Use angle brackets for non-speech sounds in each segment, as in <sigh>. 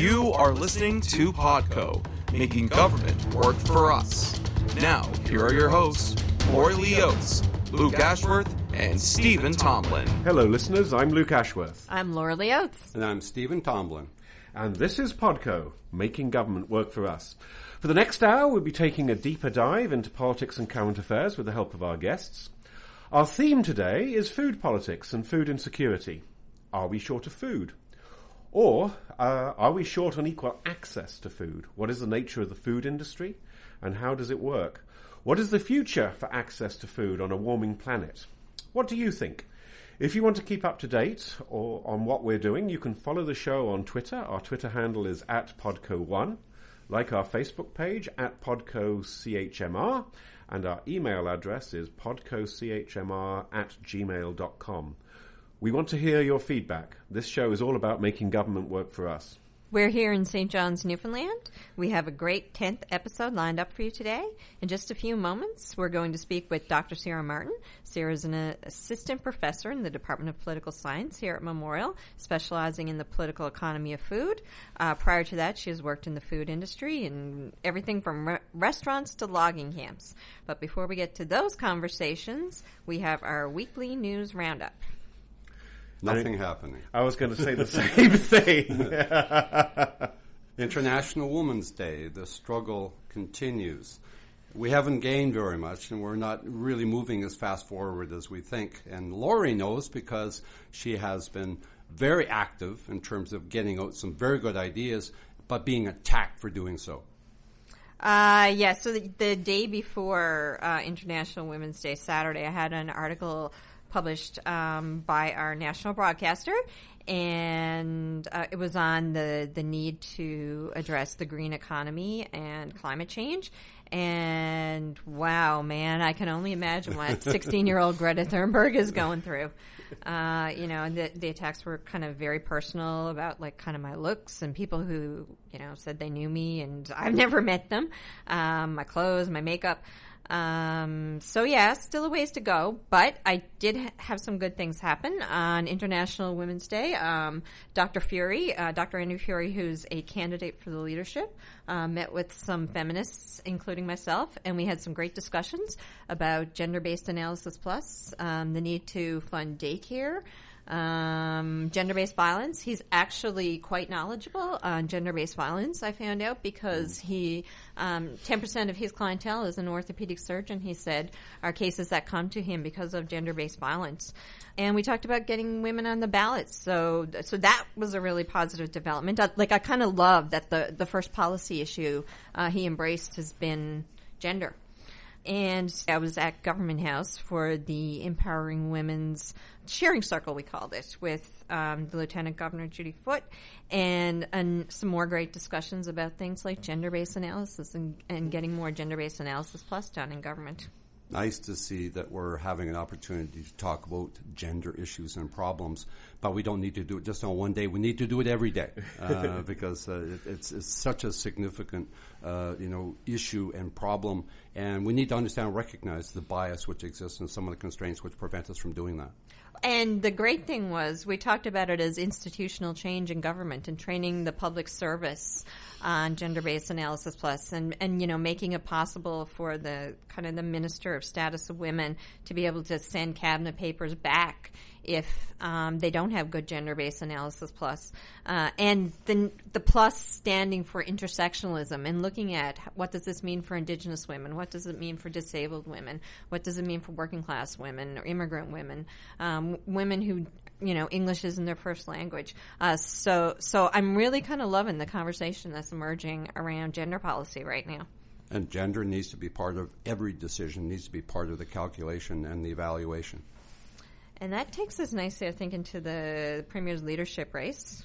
You are listening to Podco, making government work for us. Now, here are your hosts, Lori Lee Oates, Luke Ashworth, and Stephen Tomlin. Hello, listeners. I'm Luke Ashworth. I'm Lori Lee Oates. And I'm Stephen Tomlin. And this is Podco, making government work for us. For the next hour, we'll be taking a deeper dive into politics and current affairs with the help of our guests. Our theme today is food politics and food insecurity. Are we short of food? Or uh, are we short on equal access to food? What is the nature of the food industry and how does it work? What is the future for access to food on a warming planet? What do you think? If you want to keep up to date or on what we're doing, you can follow the show on Twitter. Our Twitter handle is at Podco1. Like our Facebook page at PodcoCHMR, and our email address is podcocHMR at gmail.com. We want to hear your feedback. This show is all about making government work for us. We're here in St. John's, Newfoundland. We have a great 10th episode lined up for you today. In just a few moments, we're going to speak with Dr. Sarah Martin. Sarah is an assistant professor in the Department of Political Science here at Memorial, specializing in the political economy of food. Uh, prior to that, she has worked in the food industry and everything from re- restaurants to logging camps. But before we get to those conversations, we have our weekly news roundup. Nothing happening. I was going to say the <laughs> same thing. <laughs> International Women's Day. The struggle continues. We haven't gained very much, and we're not really moving as fast forward as we think. And Lori knows because she has been very active in terms of getting out some very good ideas, but being attacked for doing so. Uh, yeah, so the, the day before uh, International Women's Day, Saturday, I had an article published um, by our national broadcaster, and uh, it was on the the need to address the green economy and climate change. And wow, man, I can only imagine what <laughs> 16 year old Greta Thunberg is going through. Uh, you know, the, the attacks were kind of very personal about like kind of my looks and people who, you know, said they knew me and I've never met them. Um, my clothes, my makeup. Um, so yeah, still a ways to go, but I did ha- have some good things happen on International Women's Day. Um, Dr. Furey, uh, Dr. Andrew Furey, who's a candidate for the leadership, uh, met with some feminists, including myself, and we had some great discussions about gender-based analysis plus, um, the need to fund daycare, um, gender-based violence. He's actually quite knowledgeable on gender-based violence. I found out because he, um, ten percent of his clientele is an orthopedic surgeon. He said are cases that come to him because of gender-based violence, and we talked about getting women on the ballots. So, so that was a really positive development. I, like I kind of love that the the first policy issue uh, he embraced has been gender and I was at Government House for the Empowering Women's Sharing Circle, we called it, with um, the Lieutenant Governor Judy Foote, and, and some more great discussions about things like gender-based analysis and, and getting more gender-based analysis plus done in government nice to see that we're having an opportunity to talk about gender issues and problems, but we don't need to do it just on one day. We need to do it every day uh, <laughs> because uh, it, it's, it's, such a significant, uh, you know, issue and problem, and we need to understand and recognize the bias which exists and some of the constraints which prevent us from doing that. And the great thing was we talked about it as institutional change in government and training the public service on gender-based analysis plus and, and, you know, making it possible for the kind of the minister of status of women to be able to send cabinet papers back if um, they don't have good gender-based analysis plus. Uh, and the, the plus standing for intersectionalism and looking at what does this mean for indigenous women? What does it mean for disabled women? What does it mean for working class women or immigrant women? Um, women who you know English isn't their first language. Uh, so so I'm really kind of loving the conversation that's emerging around gender policy right now. And gender needs to be part of every decision. Needs to be part of the calculation and the evaluation. And that takes us nicely, I think, into the Premier's leadership race.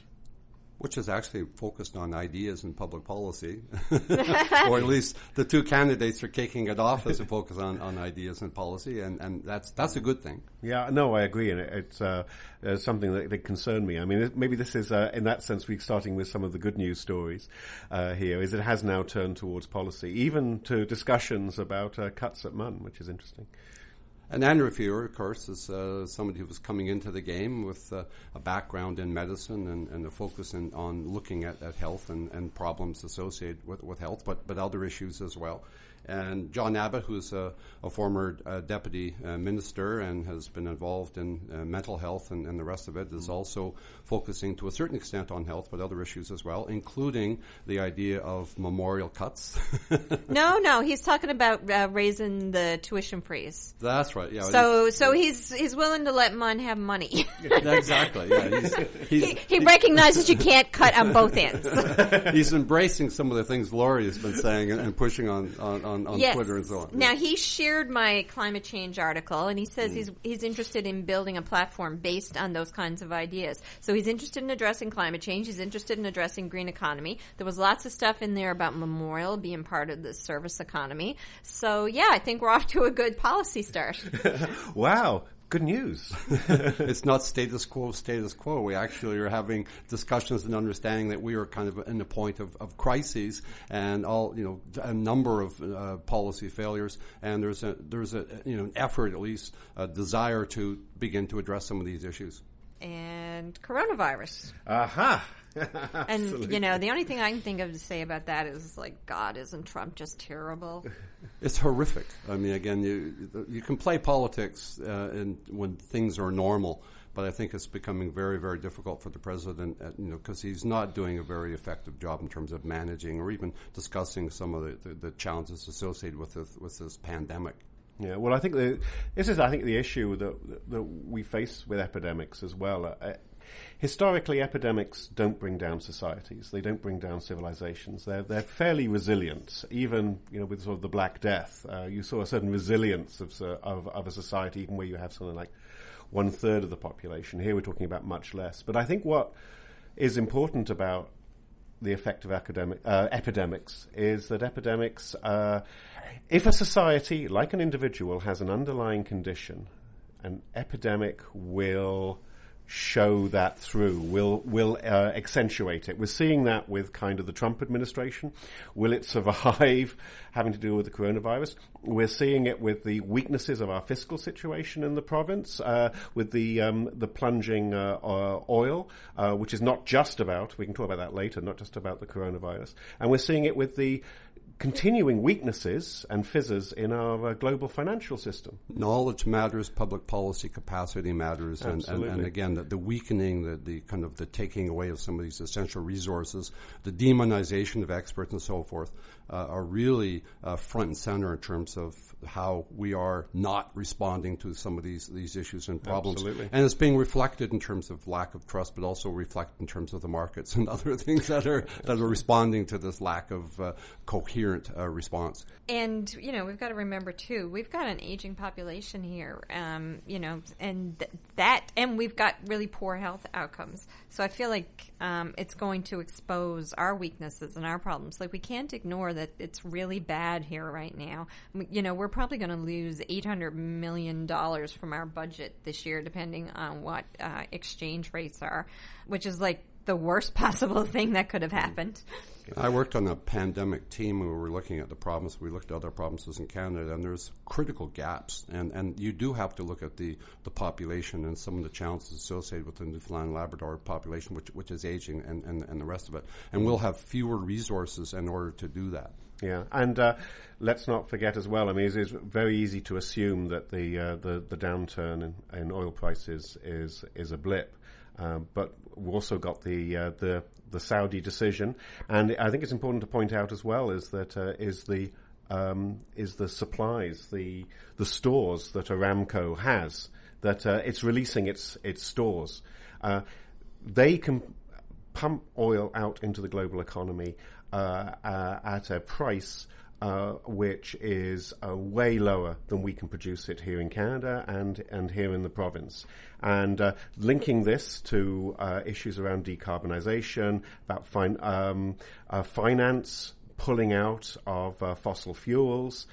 Which is actually focused on ideas and public policy. <laughs> <laughs> or at least the two candidates are kicking it off as a focus on, on ideas and policy, and, and that's that's a good thing. Yeah, no, I agree, and it, it's uh, uh, something that, that concerned me. I mean, it, maybe this is, uh, in that sense, we're starting with some of the good news stories uh, here, is it has now turned towards policy, even to discussions about uh, cuts at MUN, which is interesting. And Andrew Furey, of course, is uh, somebody who was coming into the game with uh, a background in medicine and, and a focus in, on looking at, at health and, and problems associated with, with health, but, but other issues as well. And John Abbott, who's a, a former uh, deputy uh, minister and has been involved in uh, mental health and, and, the rest of it, is also focusing to a certain extent on health, but other issues as well, including the idea of memorial cuts. <laughs> no, no, he's talking about uh, raising the tuition freeze. That's right. Yeah. So, so he's he's willing to let MUN have money. <laughs> exactly. Yeah. He's, <laughs> he's, he, he recognizes you can't cut on both ends. he's embracing some of the things Lori has been saying and, and pushing on, on, on on, on yes. Twitter and so on. Now he shared my climate change article, and he says mm. he's he's interested in building a platform based on those kinds of ideas. So he's interested in addressing climate change. He's interested in addressing green economy. There was lots of stuff in there about Memorial being part of the service economy. So yeah, I think we're off to a good policy start. <laughs> wow. Good news. <laughs> it's not status quo, status quo. We actually are having discussions and understanding that we are kind of in a point of, of crises and all, you know, a number of uh, policy failures. And there's a, there's a, you know, an effort, at least a desire to begin to address some of these issues. And coronavirus. Aha. <laughs> and you know, the only thing I can think of to say about that is like, God, isn't Trump just terrible? <laughs> It's horrific. I mean, again, you you can play politics uh, in, when things are normal, but I think it's becoming very, very difficult for the president, uh, you know, because he's not doing a very effective job in terms of managing or even discussing some of the, the, the challenges associated with this, with this pandemic. Yeah, well, I think the, this is, I think, the issue that that we face with epidemics as well. Uh, historically, epidemics don't bring down societies. They don't bring down civilizations. They're, they're fairly resilient. Even, you know, with sort of the Black Death, uh, you saw a certain resilience of, of, of a society, even where you have something like one third of the population. Here we're talking about much less. But I think what is important about the effect of academic, uh, epidemics is that epidemics, if a society, like an individual, has an underlying condition, an epidemic will show that through, will will uh, accentuate it. We're seeing that with kind of the Trump administration. Will it survive <laughs> having to deal with the coronavirus? We're seeing it with the weaknesses of our fiscal situation in the province, uh, with the um, the plunging uh, uh oil, uh, which is not just about. We can talk about that later. Not just about the coronavirus, and we're seeing it with the continuing weaknesses and fizzes in our uh, global financial system. Knowledge matters, public policy capacity matters, and, and, and, again, the, the, weakening, the, the kind of the taking away of some of these essential resources, the demonization of experts and so forth uh, are really uh, front and center in terms of how we are not responding to some of these these issues and problems. Absolutely. And it's being reflected in terms of lack of trust, but also reflected in terms of the markets and <laughs> other things that are that are responding to this lack of uh, coherent uh, response. And you know, we've got to remember too, we've got an aging population here. Um, you know, and th- that, and we've got really poor health outcomes. So I feel like um, it's going to expose our weaknesses and our problems. Like we can't ignore that it's really bad here right now. You know, we're probably going to lose eight hundred million dollars from our budget this year, depending on what uh, exchange rates are, which is like the worst <laughs> possible thing that could have happened. I worked on a pandemic team where we were looking at the problems. We looked at other provinces in Canada, and there's critical gaps. And, and you do have to look at the, the population and some of the challenges associated with the Newfoundland Labrador population, which, which is aging, and, and, and the rest of it. And we'll have fewer resources in order to do that. Yeah, and uh, let's not forget as well. I mean, it's, very easy to assume that the uh, the, the downturn in, in, oil prices is is a blip, um, but we've also got the uh, the the Saudi decision, and I think it's important to point out as well is that uh, is the um, is the supplies, the the stores that Aramco has that uh, it's releasing its its stores. Uh, they can pump oil out into the global economy uh, uh, at a price uh, which is uh, way lower than we can produce it here in Canada and and here in the province. And uh, linking this to uh, issues around decarbonisation, about fin- um, uh, finance. Pulling out of fossil fuels.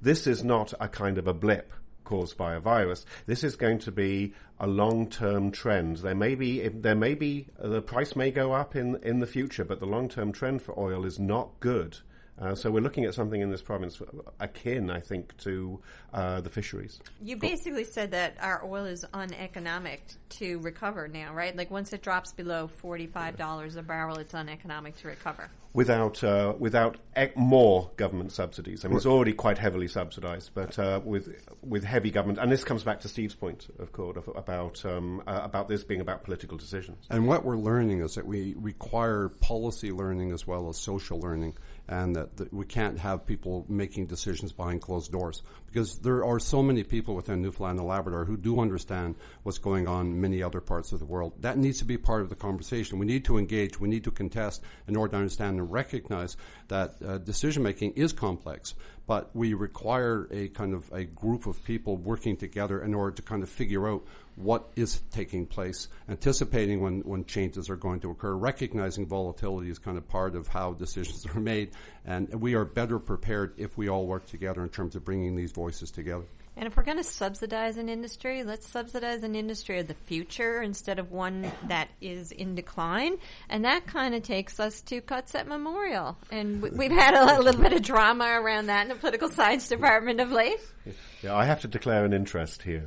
this is not a kind of a blip caused by a virus. This is going to be a long-term trend. There may be, there may be, the price may go up in in the future, but the long-term trend for oil is not good Uh, so we're looking at something in this province akin, I think, to uh, the fisheries. You basically said that our oil is uneconomic to recover now, right? Like once it drops below forty-five dollars a barrel, it's uneconomic to recover. Without uh, without ec- more government subsidies, I mean, it's already quite heavily subsidised, but uh, with with heavy government, and this comes back to Steve's point, of course, of, about um, uh, about this being about political decisions. And what we're learning is that we require policy learning as well as social learning and that, that, we can't have people making decisions behind closed doors because there are so many people within Newfoundland and Labrador who do understand what's going on in many other parts of the world. That needs to be part of the conversation. We need to engage, we need to contest in order to understand and recognize that uh, decision making is complex, but we require a kind of a group of people working together in order to kind of figure out what is taking place, anticipating when, when changes are going to occur, recognizing volatility is kind of part of how decisions <laughs> are made, and we are better prepared if we all work together in terms of bringing these voices together. And if we're going to subsidize an industry, let's subsidize an industry of the future instead of one that is in decline. And that kind of takes us to cuts at Memorial. And we've had a little bit of drama around that in the political science department of late. Yeah, I have to declare an interest here.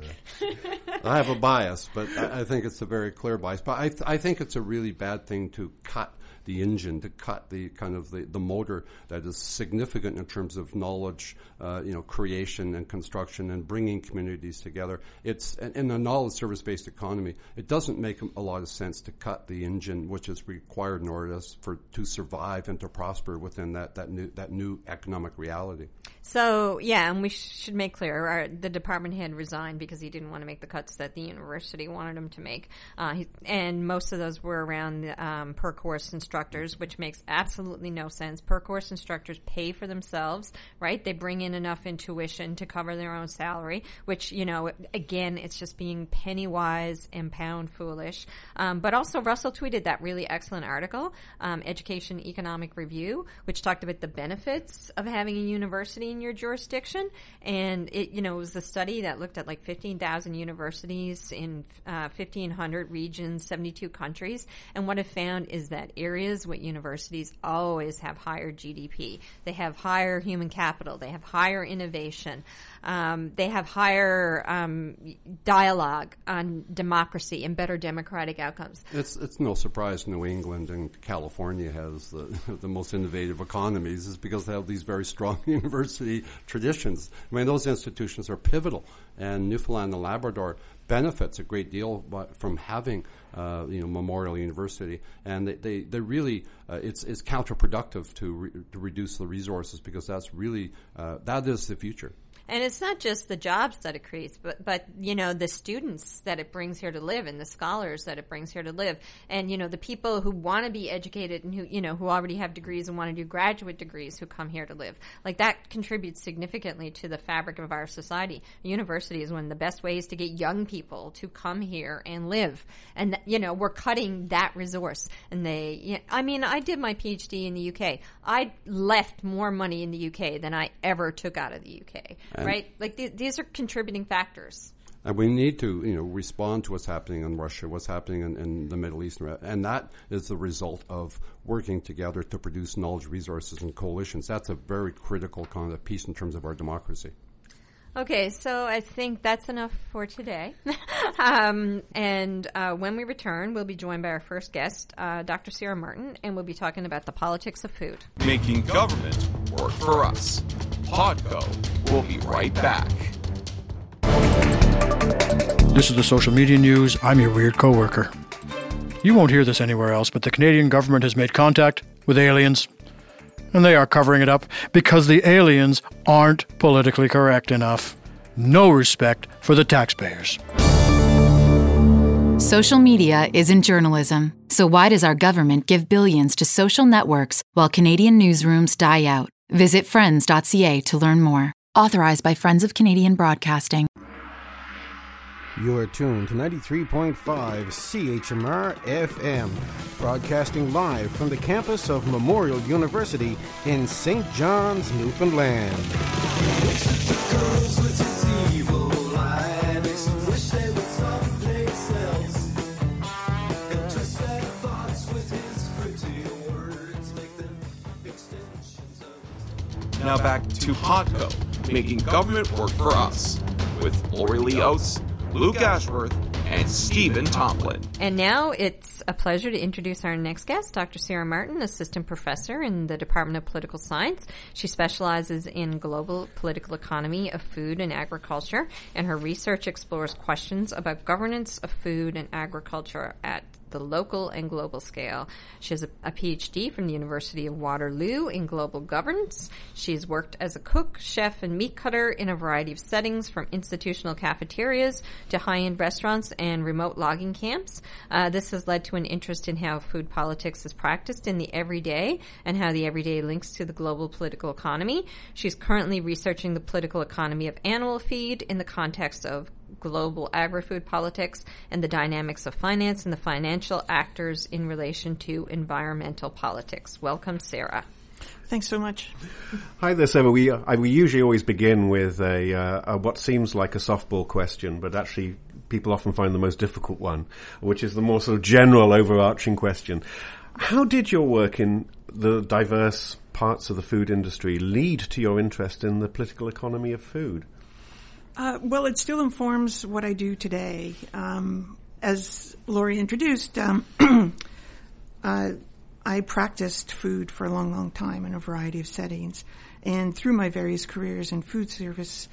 <laughs> I have a bias, but I, think it's a very clear bias. But I, th- I think it's a really bad thing to cut the engine, to cut the kind of the, the motor that is significant in terms of knowledge, uh, you know, creation and construction and bringing communities together. It's in a knowledge service based economy. It doesn't make a lot of sense to cut the engine, which is required in order for to survive and to prosper within that that new that new economic reality. So yeah, and we should make clear our, the department head resigned because he didn't want to make the cuts that the university wanted him to make, uh, he, and most of those were around um, per course instructors, which makes absolutely no sense. Per course instructors pay for themselves, right? They bring in enough intuition to cover their own salary, which you know, again, it's just being penny wise and pound foolish. Um, but also, Russell tweeted that really excellent article, um, Education Economic Review, which talked about the benefits of having a university in your jurisdiction. And it, you know, it was a study that looked at like 15,000 universities in uh, 1,500 regions, 72 countries. And what it found is that areas with universities always have higher GDP. They have higher human capital. They have higher innovation. Um, they have higher um, dialogue on democracy and better democratic outcomes. It's it's no surprise New England and California has the <laughs> the most innovative economies is because they have these very strong <laughs> university traditions. I mean, those institutions are pivotal, and Newfoundland and Labrador benefits a great deal from having uh, you know Memorial University, and they they, they really uh, it's it's counterproductive to re- to reduce the resources because that's really uh, that is the future. And it's not just the jobs that it creates, but, but, you know, the students that it brings here to live and the scholars that it brings here to live. And, you know, the people who want to be educated and who, you know, who already have degrees and want to do graduate degrees who come here to live. Like that contributes significantly to the fabric of our society. University is one of the best ways to get young people to come here and live. And, you know, we're cutting that resource. And they, I mean, I did my PhD in the UK. I left more money in the UK than I ever took out of the UK. And right? Like th- these are contributing factors. And we need to, you know, respond to what's happening in Russia, what's happening in, in, the Middle East, and that is the result of working together to produce knowledge resources and coalitions. That's a very critical kind of piece in terms of our democracy. Okay, so I think that's enough for today. <laughs> um, and uh, when we return, we'll be joined by our first guest, uh, Dr. Sarah Martin, and we'll be talking about the politics of food. Making government work for us. Podco. We'll be right back. This is the social media news. I'm your weird coworker. You won't hear this anywhere else, but the Canadian government has made contact with aliens and they are covering it up because the aliens aren't politically correct enough. No respect for the taxpayers. Social media isn't journalism, so why does our government give billions to social networks while Canadian newsrooms die out? Visit friends.ca to learn more. Authorized by Friends of Canadian Broadcasting. You are tuned to 93.5 CHMR FM, broadcasting live from the campus of Memorial University in St. John's, Newfoundland. Now back to Podco, making government work for us, with Lori Lee Oates, Luke Ashworth, and Stephen Tomlin. And now it's a pleasure to introduce our next guest, Dr. Sarah Martin, assistant professor in the Department of Political Science. She specializes in global political economy of food and agriculture, and her research explores questions about governance of food and agriculture at the local and global scale. She has a, a, PhD from the University of Waterloo in global governance. She's worked as a cook, chef, and meat cutter in a variety of settings, from institutional cafeterias to high-end restaurants and remote logging camps. Uh, this has led to an interest in how food politics is practiced in the everyday and how the everyday links to the global political economy. She's currently researching the political economy of animal feed in the context of global agri-food politics and the dynamics of finance and the financial actors in relation to environmental politics. Welcome, Sarah. Thanks so much. Hi there, Sarah. We, uh, we usually always begin with a, uh, a, what seems like a softball question, but actually people often find the most difficult one, which is the more sort of general overarching question. How did your work in the diverse parts of the food industry lead to your interest in the political economy of food? Uh, well, it still informs what I do today. Um, as Lori introduced, um, <clears throat> uh, I practiced food for a long, long time in a variety of settings. And through my various careers in food service,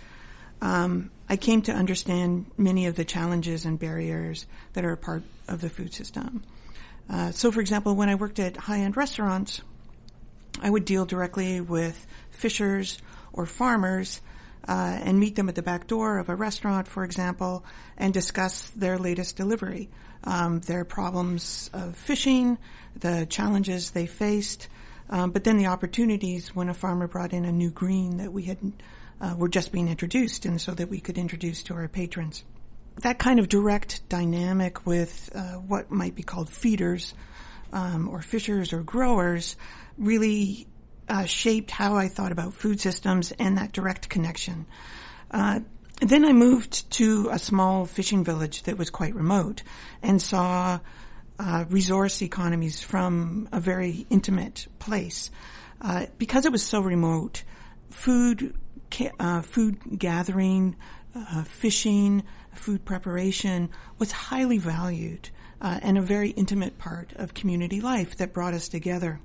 um, I came to understand many of the challenges and barriers that are a part of the food system. Uh, so, for example, when I worked at high end restaurants, I would deal directly with fishers or farmers uh, and meet them at the back door of a restaurant, for example, and discuss their latest delivery, um, their problems of fishing, the challenges they faced, um, but then the opportunities when a farmer brought in a new green that we had uh, were just being introduced, and so that we could introduce to our patrons. That kind of direct dynamic with uh, what might be called feeders, um, or fishers, or growers, really uh, shaped how I thought about food systems and that direct connection. Uh, then I moved to a small fishing village that was quite remote and saw uh, resource economies from a very intimate place. Uh, because it was so remote, food, uh, food gathering, uh, fishing, food preparation was highly valued and a very intimate part of community life that brought us together.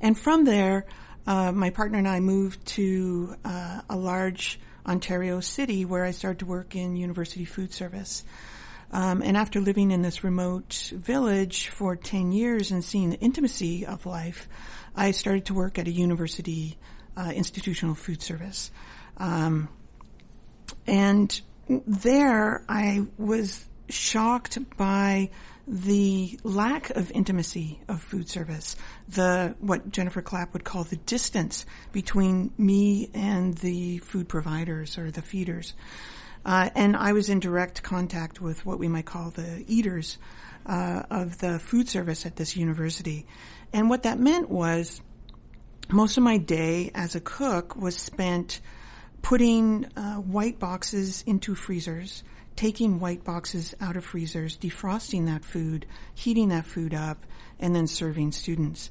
And from there, uh, my partner and I moved to uh, a large Ontario city where I started to work in university food service. Um, and after living in this remote village for 10 years and seeing the intimacy of life, I started to work at a university uh, institutional food service. Um, and there I was shocked by the lack of intimacy of food service, the what Jennifer Clapp would call the distance between me and the food providers or the feeders. Uh, and I was in direct contact with what we might call the eaters uh, of the food service at this university. And what that meant was most of my day as a cook was spent putting uh, white boxes into freezers taking white boxes out of freezers, defrosting that food, heating that food up, and then serving students.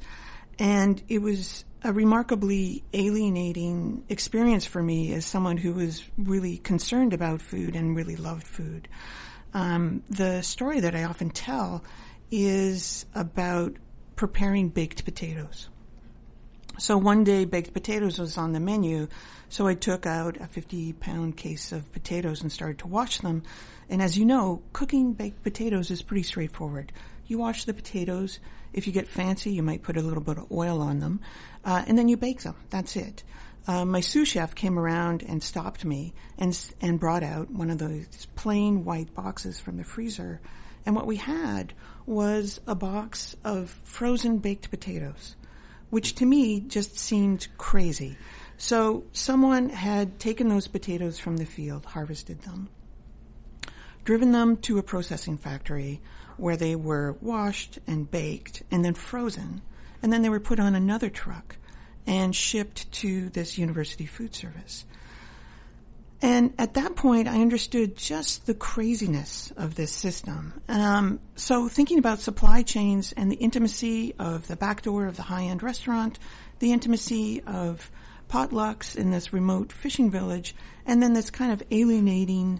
And it was a remarkably alienating experience for me as someone who was really concerned about food and really loved food. Um, the story that I often tell is about preparing baked potatoes. So one day baked potatoes was on the menu, so I took out a 50 pound case of potatoes and started to wash them. And as you know, cooking baked potatoes is pretty straightforward. You wash the potatoes. If you get fancy, you might put a little bit of oil on them, uh, and then you bake them. That's it. Uh, my sous chef came around and stopped me and and brought out one of those plain white boxes from the freezer, and what we had was a box of frozen baked potatoes which to me just seemed crazy. So someone had taken those potatoes from the field, harvested them, driven them to a processing factory where they were washed and baked and then frozen. And then they were put on another truck and shipped to this university food service. And at that point, I understood just the craziness of this system. Um, so thinking about supply chains and the intimacy of the back door of the high-end restaurant, the intimacy of potlucks in this remote fishing village, and then this kind of alienating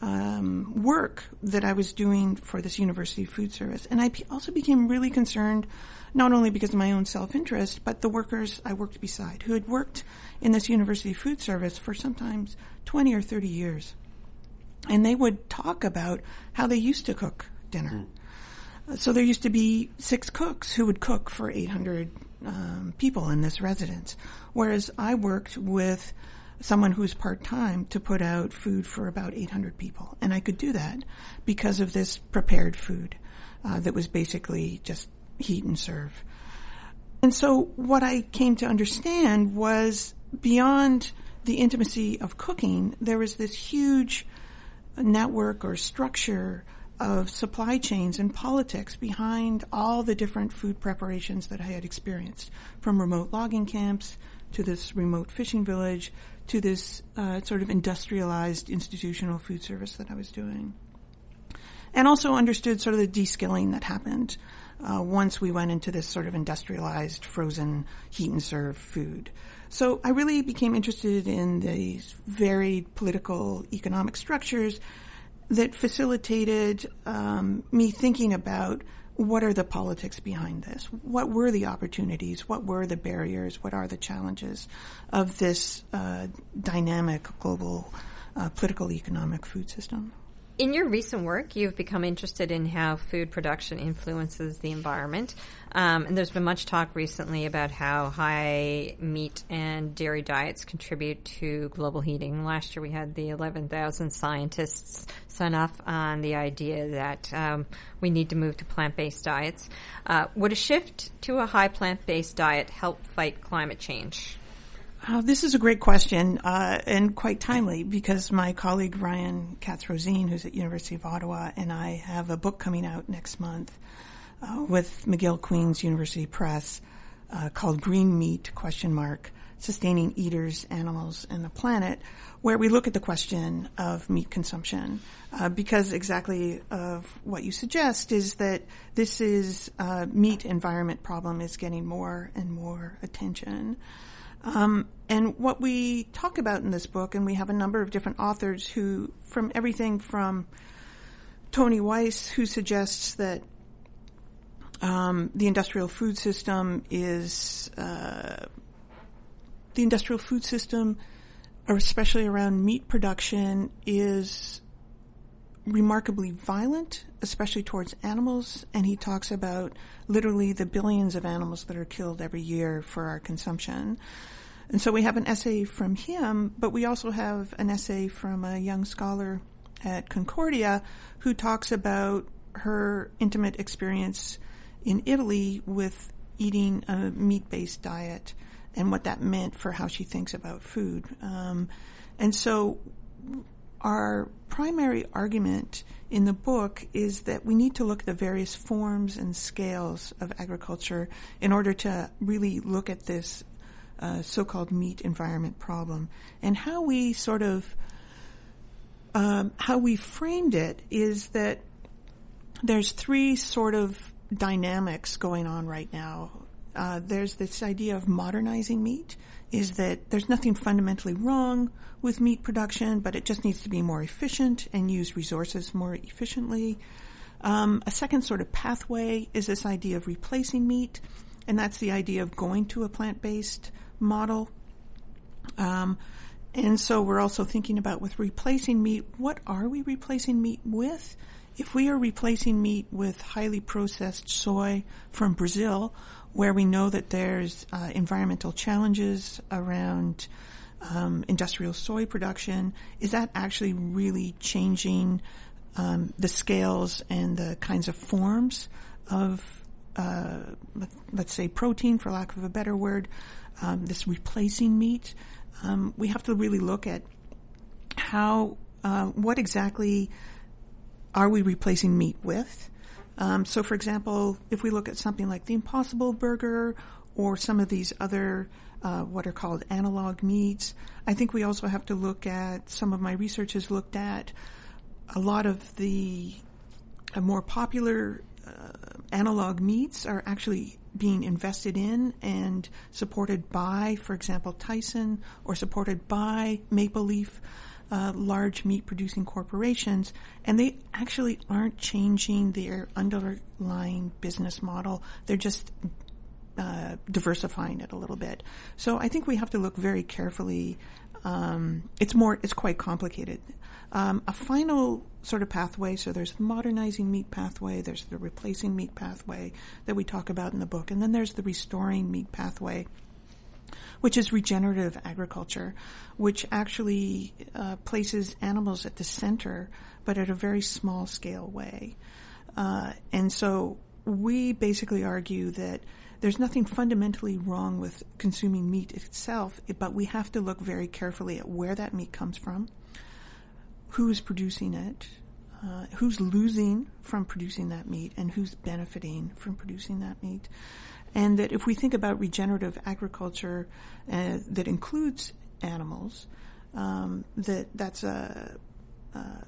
um, work that I was doing for this university food service. And I also became really concerned, not only because of my own self-interest, but the workers I worked beside, who had worked in this university food service for sometimes 20 or 30 years. And they would talk about how they used to cook dinner. So there used to be six cooks who would cook for 800 um, people in this residence, whereas I worked with someone who's part time to put out food for about 800 people, and I could do that because of this prepared food uh, that was basically just heat and serve. And so what I came to understand was beyond the intimacy of cooking, there was this huge network or structure of supply chains and politics behind all the different food preparations that I had experienced, from remote logging camps to this remote fishing village to this uh, sort of industrialized institutional food service that I was doing. And also understood sort of the de-skilling that happened uh, once we went into this sort of industrialized frozen heat and serve food. So I really became interested in these varied political economic structures that facilitated um, me thinking about what are the politics behind this? What were the opportunities? What were the barriers? What are the challenges of this uh, dynamic global uh, political economic food system? In your recent work, you've become interested in how food production influences the environment. Um, and there's been much talk recently about how high meat and dairy diets contribute to global heating. Last year we had the 11,000 scientists sign off on the idea that um, we need to move to plant-based diets. Uh, would a shift to a high plant-based diet help fight climate change? Uh, this is a great question uh, and quite timely because my colleague Ryan Katz-Rosene, who's at University of Ottawa, and I have a book coming out next month uh, with McGill Queen's University Press uh, called Green Meat question mark sustaining eaters, animals, and the planet, where we look at the question of meat consumption. Uh, because exactly of what you suggest is that this is uh, meat environment problem is getting more and more attention. Um, and what we talk about in this book, and we have a number of different authors who, from everything from Tony Weis, who suggests that um, the industrial food system is uh, the industrial food system, especially around meat production, is remarkably violent, especially towards animals. And he talks about literally the billions of animals that are killed every year for our consumption. And so we have an essay from him, but we also have an essay from a young scholar at Concordia who talks about her intimate experience in Italy with eating a meat-based diet and what that meant for how she thinks about food. Um, and so our primary argument in the book is that we need to look at the various forms and scales of agriculture in order to really look at this uh, so-called meat environment problem. And how we sort of um, how we framed it is that there's three sort of dynamics going on right now. Uh, there's this idea of modernizing meat, is that there's nothing fundamentally wrong with meat production, but it just needs to be more efficient and use resources more efficiently. Um, a second sort of pathway is this idea of replacing meat, and that's the idea of going to a plant-based model. Um, and so we're also thinking about with replacing meat, what are we replacing meat with? If we are replacing meat with highly processed soy from Brazil, where we know that there's uh, environmental challenges around um, industrial soy production, is that actually really changing um, the scales and the kinds of forms of, uh, let's say, protein, for lack of a better word, um, this replacing meat? Um, we have to really look at how, uh, what exactly are we replacing meat with? Um, so, for example, if we look at something like the Impossible Burger or some of these other uh, what are called analog meats, I think we also have to look at some of my research has looked at a lot of the more popular uh, analog meats are actually being invested in and supported by, for example, Tyson or supported by Maple Leaf, uh, large meat producing corporations, and they actually aren't changing their underlying business model. They're just uh, diversifying it a little bit. So I think we have to look very carefully. Um, it's more, it's quite complicated. Um, a final sort of pathway. So there's the modernizing meat pathway, there's the replacing meat pathway that we talk about in the book, and then there's the restoring meat pathway, which is regenerative agriculture, which actually uh, places animals at the center, but at a very small scale way. Uh, and so we basically argue that there's nothing fundamentally wrong with consuming meat itself, but we have to look very carefully at where that meat comes from who's producing it, uh, who's losing from producing that meat, and who's benefiting from producing that meat. And that if we think about regenerative agriculture uh, that includes animals, um, that that's a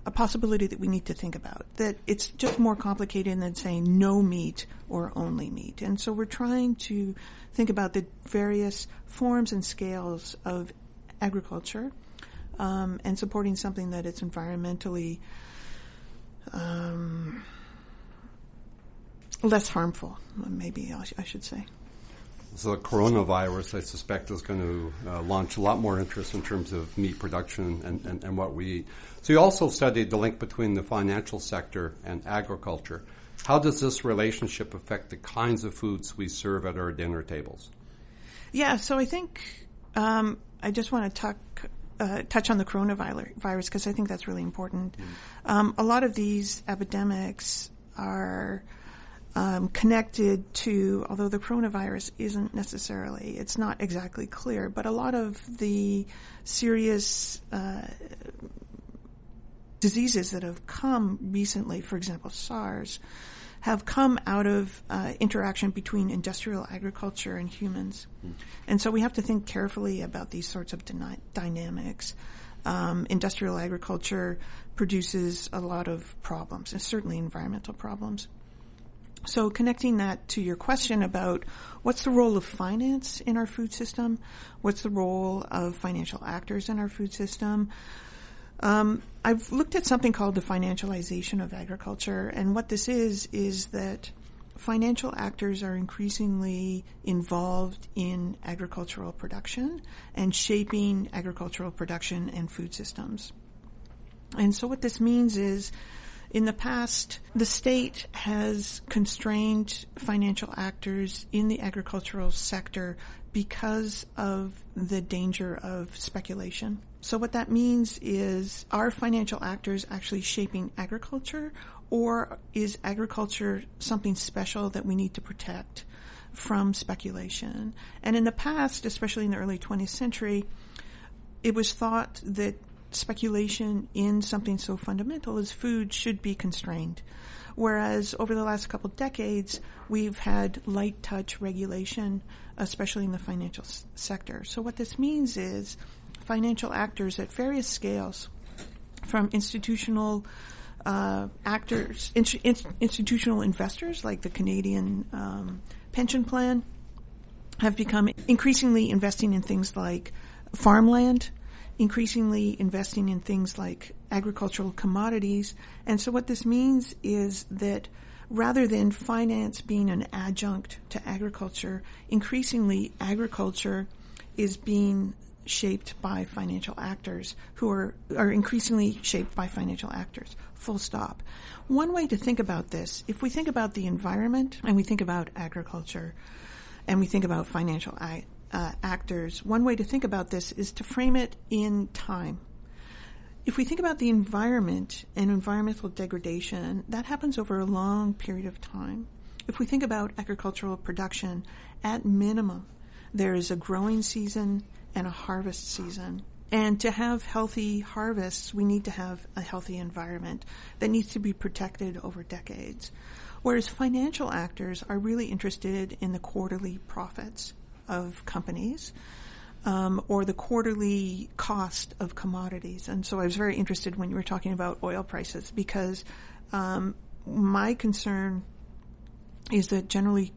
a possibility that we need to think about. That it's just more complicated than saying no meat or only meat. And so we're trying to think about the various forms and scales of agriculture um, and supporting something that is environmentally um, less harmful, maybe I, should say. So the coronavirus, I suspect, is going to uh, launch a lot more interest in terms of meat production and, and, and, what we eat. So you also studied the link between the financial sector and agriculture. How does this relationship affect the kinds of foods we serve at our dinner tables? Yeah, so I think um, I just want to talk uh, touch on the coronavirus because I think that's really important. Mm. Um, a lot of these epidemics are um, connected to, although the coronavirus isn't necessarily, it's not exactly clear, but a lot of the serious uh, diseases that have come recently, for example, SARS, have come out of uh, interaction between industrial agriculture and humans. Mm. And so we have to think carefully about these sorts of dyna- dynamics. Um, industrial agriculture produces a lot of problems, and certainly environmental problems. So connecting that to your question about what's the role of finance in our food system, what's the role of financial actors in our food system, um, I've looked at something called the financialization of agriculture, and what this is is that financial actors are increasingly involved in agricultural production and shaping agricultural production and food systems. And so what this means is in the past, the state has constrained financial actors in the agricultural sector because of the danger of speculation. So what that means is are financial actors actually shaping agriculture or is agriculture something special that we need to protect from speculation? And in the past, especially in the early 20th century, it was thought that speculation in something so fundamental as food should be constrained. Whereas over the last couple decades, we've had light touch regulation, especially in the financial s- sector. So what this means is financial actors at various scales, from institutional uh, actors, in, in, institutional investors like the Canadian um, pension plan, have become increasingly investing in things like farmland, increasingly investing in things like agricultural commodities. And so what this means is that rather than finance being an adjunct to agriculture, increasingly agriculture is being shaped by financial actors who are, are increasingly shaped by financial actors. Full stop. One way to think about this, if we think about the environment and we think about agriculture and we think about financial uh, actors, one way to think about this is to frame it in time. If we think about the environment and environmental degradation, that happens over a long period of time. If we think about agricultural production, at minimum, there is a growing season and a harvest season. And to have healthy harvests, we need to have a healthy environment that needs to be protected over decades. Whereas financial actors are really interested in the quarterly profits of companies um, or the quarterly cost of commodities. And so I was very interested when you were talking about oil prices because um, my concern is that generally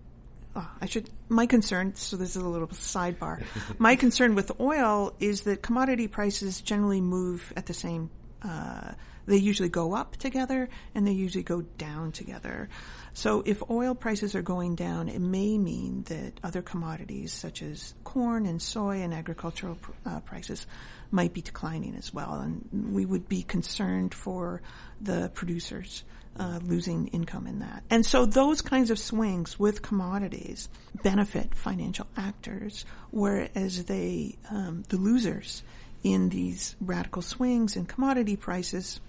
uh, I should, my concern, so this is a little sidebar. <laughs> my concern with oil is that commodity prices generally move at the same, uh, they usually go up together and they usually go down together. So if oil prices are going down, it may mean that other commodities such as corn and soy and agricultural uh, prices might be declining as well. And we would be concerned for the producers uh, losing income in that. And so those kinds of swings with commodities benefit financial actors, whereas they, um, the losers in these radical swings in commodity prices,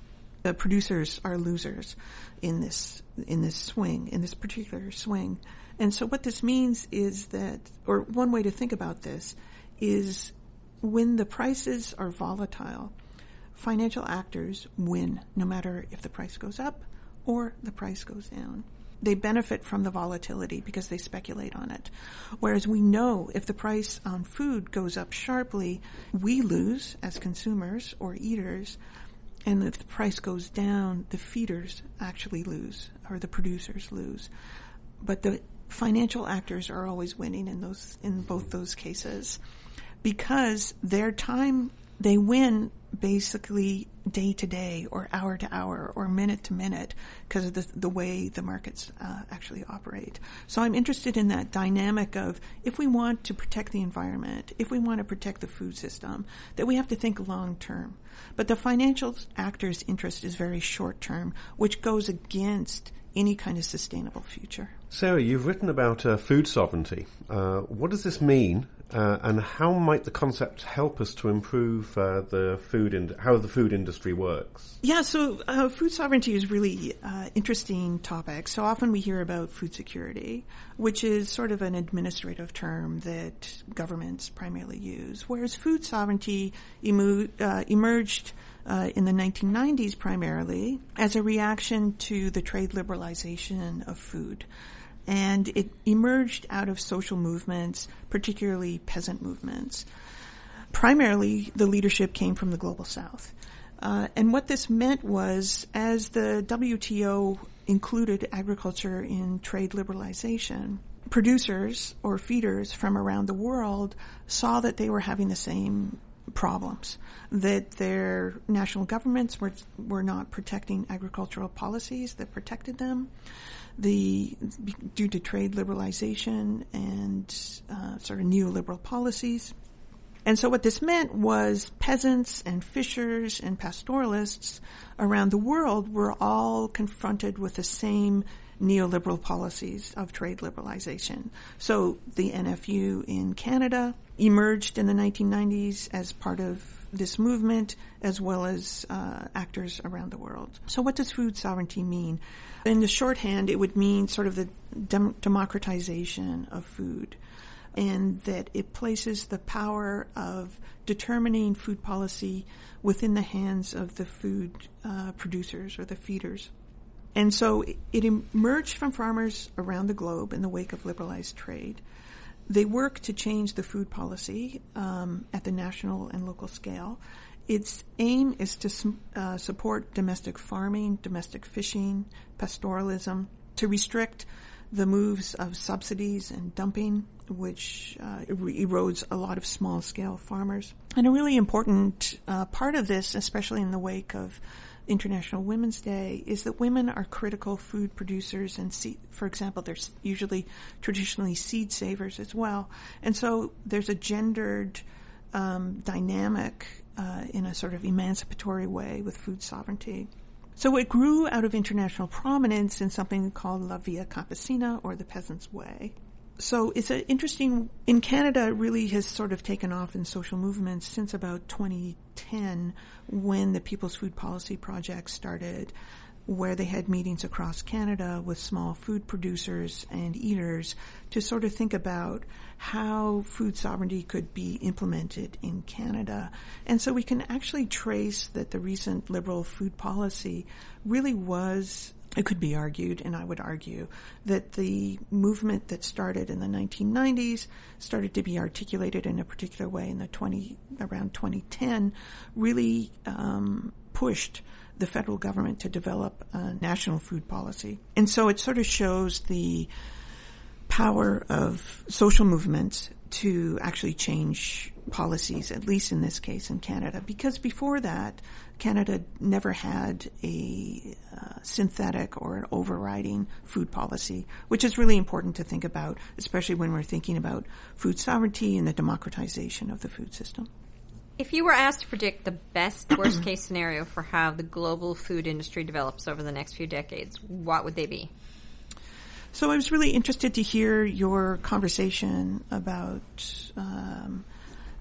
the producers are losers in this in this swing in this particular swing. And so what this means is that, or one way to think about this is when the prices are volatile, financial actors win no matter if the price goes up or the price goes down. They benefit from the volatility because they speculate on it. Whereas we know if the price on food goes up sharply, we lose as consumers or eaters. And if the price goes down, the feeders actually lose or the producers lose. But the financial actors are always winning in those, in both those cases because their time, they win basically day to day or hour to hour or minute to minute because of the, the way the markets uh, actually operate. So I'm interested in that dynamic of if we want to protect the environment, if we want to protect the food system, that we have to think long term. But the financial actor's interest is very short term, which goes against any kind of sustainable future. Sarah, you've written about uh, food sovereignty. Uh, what does this mean, uh, and how might the concept help us to improve uh, the food how the food industry works? Yeah, so uh, food sovereignty is really uh, interesting topic. So often we hear about food security, which is sort of an administrative term that governments primarily use, whereas food sovereignty emu- uh, emerged. Uh, in the 1990s, primarily as a reaction to the trade liberalization of food and it emerged out of social movements, particularly peasant movements. Primarily, the leadership came from the global south. Uh, and what this meant was, as the WTO included agriculture in trade liberalization, producers or feeders from around the world saw that they were having the same problems, that their national governments were, were not protecting agricultural policies that protected them, the due to trade liberalization and uh, sort of neoliberal policies. And so what this meant was peasants and fishers and pastoralists around the world were all confronted with the same neoliberal policies of trade liberalization. So the NFU in Canada emerged in the 1990s as part of this movement as well as uh, actors around the world. So what does food sovereignty mean? In the shorthand, it would mean sort of the dem- democratization of food and that it places the power of determining food policy within the hands of the food uh, producers or the feeders. And so it emerged from farmers around the globe in the wake of liberalized trade. They work to change the food policy um, at the national and local scale. Its aim is to uh, support domestic farming, domestic fishing, pastoralism, to restrict the moves of subsidies and dumping, which uh, erodes a lot of small scale farmers. And a really important uh, part of this, especially in the wake of International Women's Day, is that women are critical food producers and, seed, for example, they're usually traditionally seed savers as well. And so there's a gendered um, dynamic uh, in a sort of emancipatory way with food sovereignty. So it grew out of international prominence in something called La Via Campesina or the Peasant's Way. So it's an interesting, in Canada, it really has sort of taken off in social movements since about 2010 when the People's Food Policy Project started where they had meetings across Canada with small food producers and eaters to sort of think about how food sovereignty could be implemented in Canada. And so we can actually trace that the recent liberal food policy really was it could be argued, and I would argue, that the movement that started in the 1990s started to be articulated in a particular way in the 20 around 2010, really um, pushed the federal government to develop a national food policy. And so it sort of shows the power of social movements to actually change policies, at least in this case in Canada, because before that, Canada never had a uh, synthetic or an overriding food policy, which is really important to think about, especially when we're thinking about food sovereignty and the democratization of the food system. If you were asked to predict the best <clears throat> worst case scenario for how the global food industry develops over the next few decades, what would they be? So I was really interested to hear your conversation about um,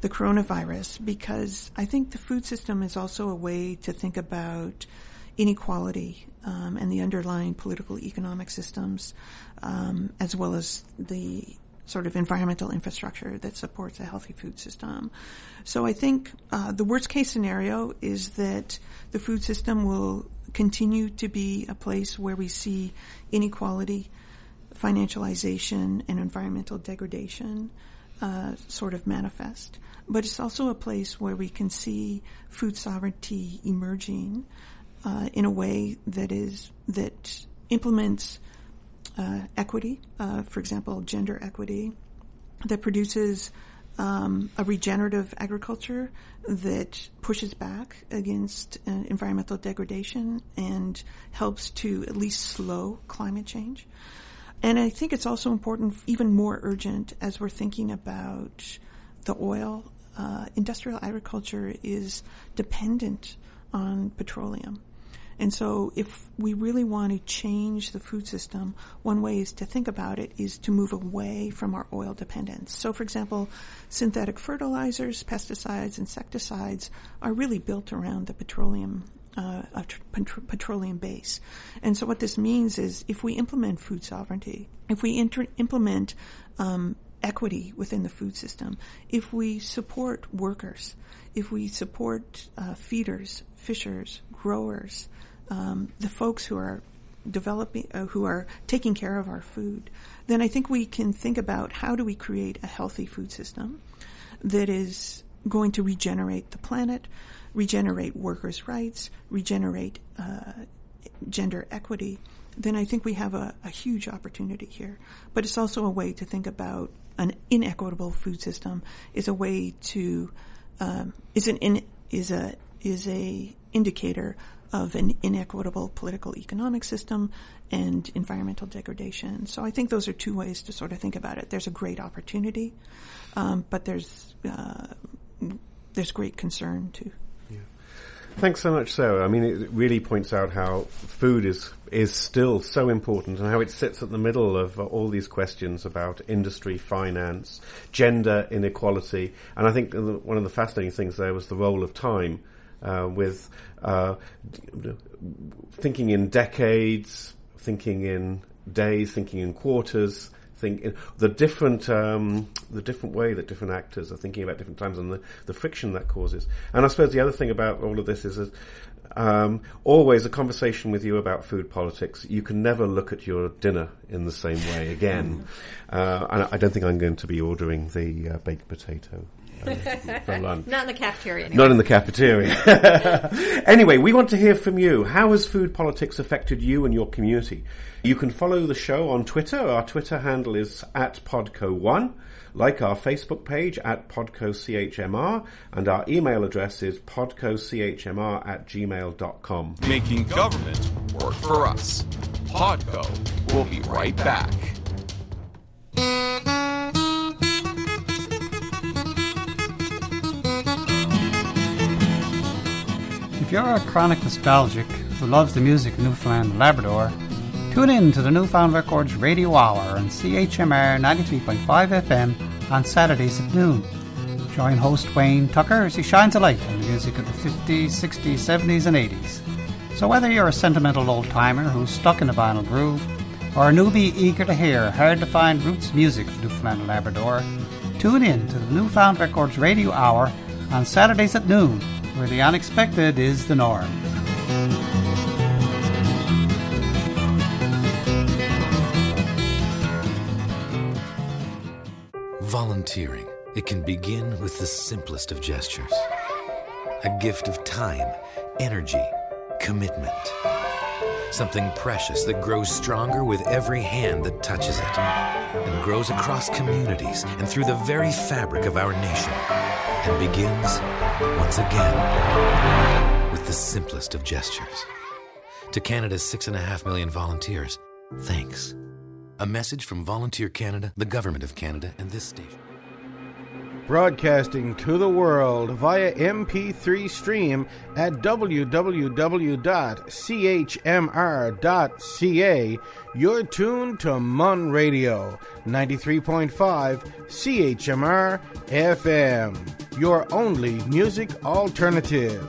the coronavirus because I think the food system is also a way to think about inequality um, and the underlying political economic systems, um, as well as the sort of environmental infrastructure that supports a healthy food system. So I think uh, the worst case scenario is that the food system will continue to be a place where we see inequality financialization and environmental degradation uh, sort of manifest. But it's also a place where we can see food sovereignty emerging uh, in a way that is that implements uh, equity, uh, for example, gender equity, that produces um, a regenerative agriculture that pushes back against uh, environmental degradation and helps to at least slow climate change. And I think it's also important, even more urgent, as we're thinking about the oil. Uh, industrial agriculture is dependent on petroleum. And so if we really want to change the food system, one way is to think about it is to move away from our oil dependence. So for example, synthetic fertilizers, pesticides, insecticides are really built around the petroleum uh, a petroleum base. And so what this means is if we implement food sovereignty, if we inter- implement um, equity within the food system, if we support workers, if we support uh, feeders, fishers, growers, um, the folks who are developing, uh, who are taking care of our food, then I think we can think about how do we create a healthy food system that is going to regenerate the planet, regenerate workers' rights, regenerate uh, gender equity, then I think we have a, a, huge opportunity here. But it's also a way to think about an inequitable food system is a way to um, is an in, is a is a indicator of an inequitable political economic system and environmental degradation. So I think those are two ways to sort of think about it. There's a great opportunity, um, but there's uh, there's great concern too. Thanks so much, Sarah. I mean, it really points out how food is is still so important and how it sits at the middle of all these questions about industry, finance, gender inequality. And I think one of the fascinating things there was the role of time, uh, with uh, thinking in decades, thinking in days, thinking in quarters, think the different um, the different way that different actors are thinking about different times and the, the friction that causes. And I suppose the other thing about all of this is that um, always a conversation with you about food politics. You can never look at your dinner in the same way again. <laughs> Uh, and I don't think I'm going to be ordering the uh, baked potato. For lunch. <laughs> Not in the cafeteria. Anyway. Not in the cafeteria. <laughs> anyway, we want to hear from you. How has food politics affected you and your community? You can follow the show on Twitter. Our Twitter handle is at Podco1. Like our Facebook page at PodcoCHMR, and our email address is podcocHMR at gmail.com. Making government work for us. Podco. We'll be right back. If you're a chronic nostalgic who loves the music of Newfoundland and Labrador, Tune in to the Newfound Records Radio Hour on CHMR 93.5 FM on Saturdays at noon. Join host Wayne Tucker as he shines a light on the music of the 50s, 60s, 70s, and 80s. So whether you're a sentimental old timer who's stuck in a vinyl groove, or a newbie eager to hear hard to find roots music of Newfoundland and Labrador, tune in to the Newfound Records Radio Hour on Saturdays at noon, where the unexpected is the norm. Volunteering. It can begin with the simplest of gestures a gift of time, energy, commitment. Something precious that grows stronger with every hand that touches it and grows across communities and through the very fabric of our nation and begins, once again, with the simplest of gestures. To Canada's six and a half million volunteers, thanks. A message from Volunteer Canada, the Government of Canada, and this station. Broadcasting to the world via MP3 stream at www.chmr.ca. You're tuned to MUN Radio 93.5 CHMR FM, your only music alternative.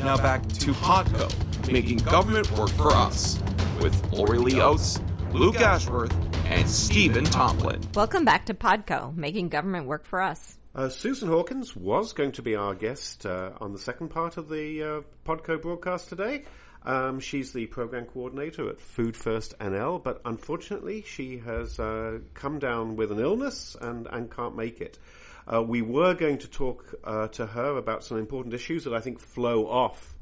Now back to Podco, making government work for us, with Lori Lee Oates, Luke Ashworth, and Stephen Tomblin. Welcome back to Podco, making government work for us. Uh, Susan Hawkins was going to be our guest uh, on the second part of the uh, Podco broadcast today. Um, she's the program coordinator at Food First NL, but unfortunately, she has uh, come down with an illness and, and can't make it. Uh, we were going to talk uh, to her about some important issues that I think flow off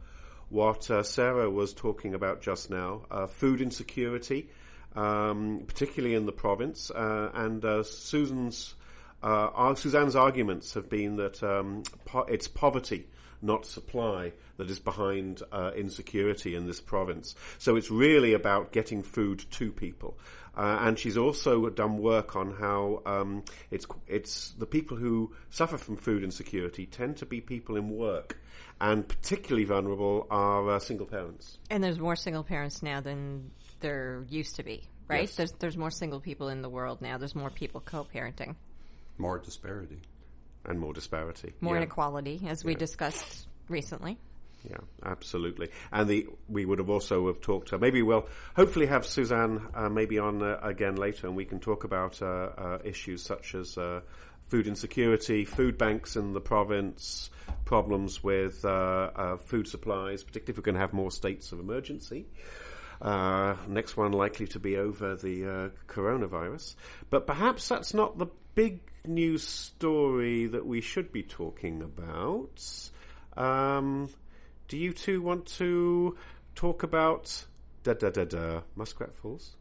what uh, Sarah was talking about just now uh, food insecurity, um, particularly in the province, uh, and uh, Susan's. our, Suzanne's arguments have been that um, po- it's poverty, not supply, that is behind insecurity in this province. So it's really about getting food to people. Uh, and she's also done work on how um, it's it's the people who suffer from food insecurity tend to be people in work, and particularly vulnerable are uh, single parents. And there's more single parents now than there used to be, right? Yes. There's there's more single people in the world now. There's more people co-parenting, More disparity. and more disparity. more Yeah. inequality, as we discussed recently. Yeah, absolutely. And the we would have also have talked. Uh, maybe we'll hopefully have Suzanne uh, maybe on uh, again later, and we can talk about uh, uh, issues such as uh, food insecurity, food banks in the province, problems with uh, uh, food supplies, particularly if we're going to have more states of emergency. Uh, next one likely to be over the uh, coronavirus. But perhaps that's not the big news story that we should be talking about. Um, do you two want to talk about da da da da Muskrat Falls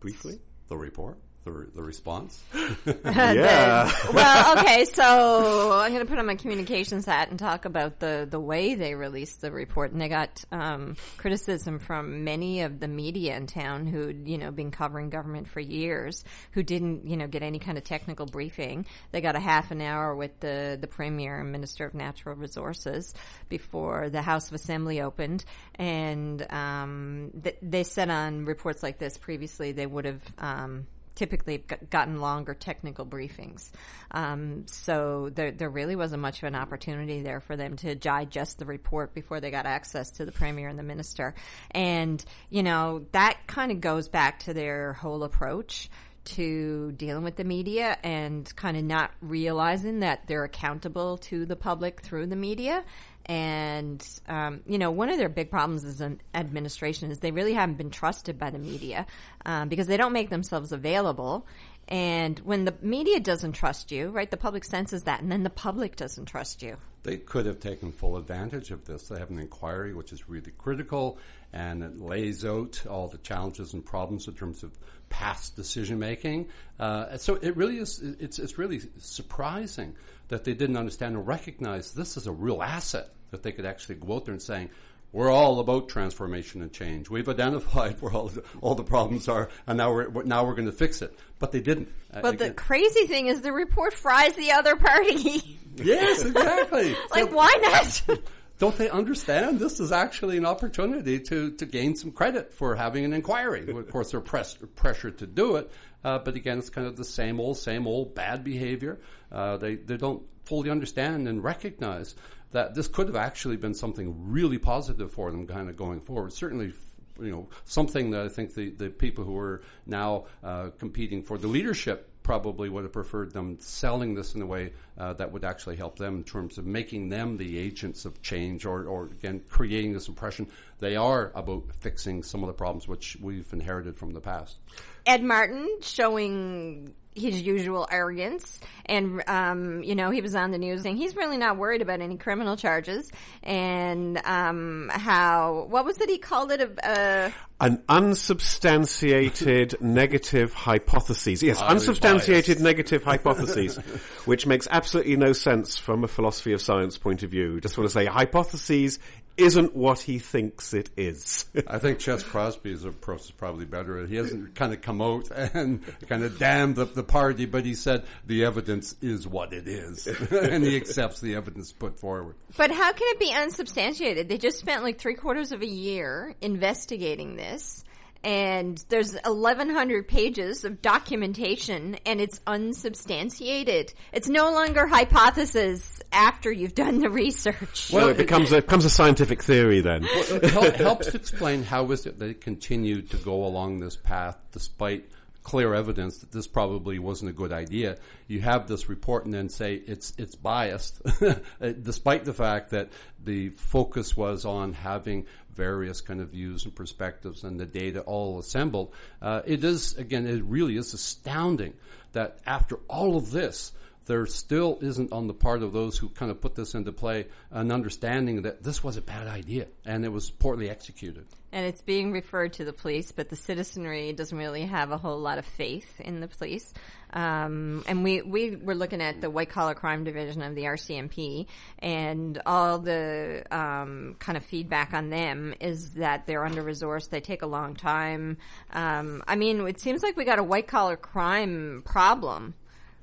briefly? The report, the, re- the response. <laughs> <laughs> yeah. well, okay, so I'm going to put on my communications hat and talk about the, the way they released the report. And they got um, criticism from many of the media in town who'd, you know, been covering government for years, who didn't, you know, get any kind of technical briefing. They got a half an hour with the, the Premier and Minister of Natural Resources before the House of Assembly opened. And um, th- they said on reports like this previously they would have. Um, typically gotten longer technical briefings. Um, so there, there really wasn't much of an opportunity there for them to digest the report before they got access to the premier and the minister. And, you know, that kind of goes back to their whole approach to dealing with the media and kind of not realizing that they're accountable to the public through the media. And, um, you know, one of their big problems as an administration is they really haven't been trusted by the media um, because they don't make themselves available. And when the media doesn't trust you, right, the public senses that, and then the public doesn't trust you. They could have taken full advantage of this. They have an inquiry which is really critical and it lays out all the challenges and problems in terms of past decision making. Uh, so it really is. It's it's really surprising that they didn't understand and recognize this is a real asset that they could actually go out there and saying. We're all about transformation and change. We've identified where all the, all the problems are, and now we're now we're going to fix it. But they didn't. Uh, But the crazy thing is the report fries the other party. <laughs> yes, exactly. <laughs> like, So- why not? <laughs> don't they understand this is actually an opportunity to, to gain some credit for having an inquiry? of course, they're pressed, pressured to do it, uh, but again, it's kind of the same old, same old bad behavior. Uh, they, they don't fully understand and recognize that this could have actually been something really positive for them kind of going forward. Certainly, you know, something that I think the, the people who are now uh, competing for the leadership probably would have preferred them selling this in a way uh, that would actually help them in terms of making them the agents of change or, or again, creating this impression they are about fixing some of the problems which we've inherited from the past. Ed Martin showing his usual arrogance and um, you know he was on the news saying he's really not worried about any criminal charges and um, how what was it he called it a, a An unsubstantiated <laughs> negative hypothesis. Yes, Highly unsubstantiated biased. negative <laughs> hypotheses, which makes absolutely no sense from a philosophy of science point of view. Just want to say hypotheses isn't what he thinks it is. <laughs> I think Ches Crosbie's approach is probably better. At he hasn't kind of come out <laughs> and kind of damned the, the party, but he said the evidence is what it is, <laughs> and he accepts the evidence put forward. But how can it be unsubstantiated? They just spent like three quarters of a year investigating this. And there's 1,100 pages of documentation, and it's unsubstantiated. It's no longer hypothesis after you've done the research. well, it becomes a, becomes a scientific theory then. Well, it <laughs> helps to explain how is it they continued to go along this path despite clear evidence that this probably wasn't a good idea. You have this report and then say it's it's biased, uh, <laughs> despite the fact that the focus was on having various kind of views and perspectives and the data all assembled. Uh, it is again, it really is astounding that after all of this there still isn't on the part of those who kind of put this into play an understanding that this was a bad idea and it was poorly executed. and it's being referred to the police, but the citizenry doesn't really have a whole lot of faith in the police. Um, and we, we were looking at the white collar crime division of the RCMP, and all the um, kind of feedback on them is that they're under resourced. They take a long time. Um, I mean, it seems like we got a white collar crime problem.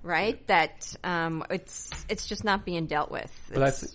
Right, that um, it's it's just not being dealt with. But I, th-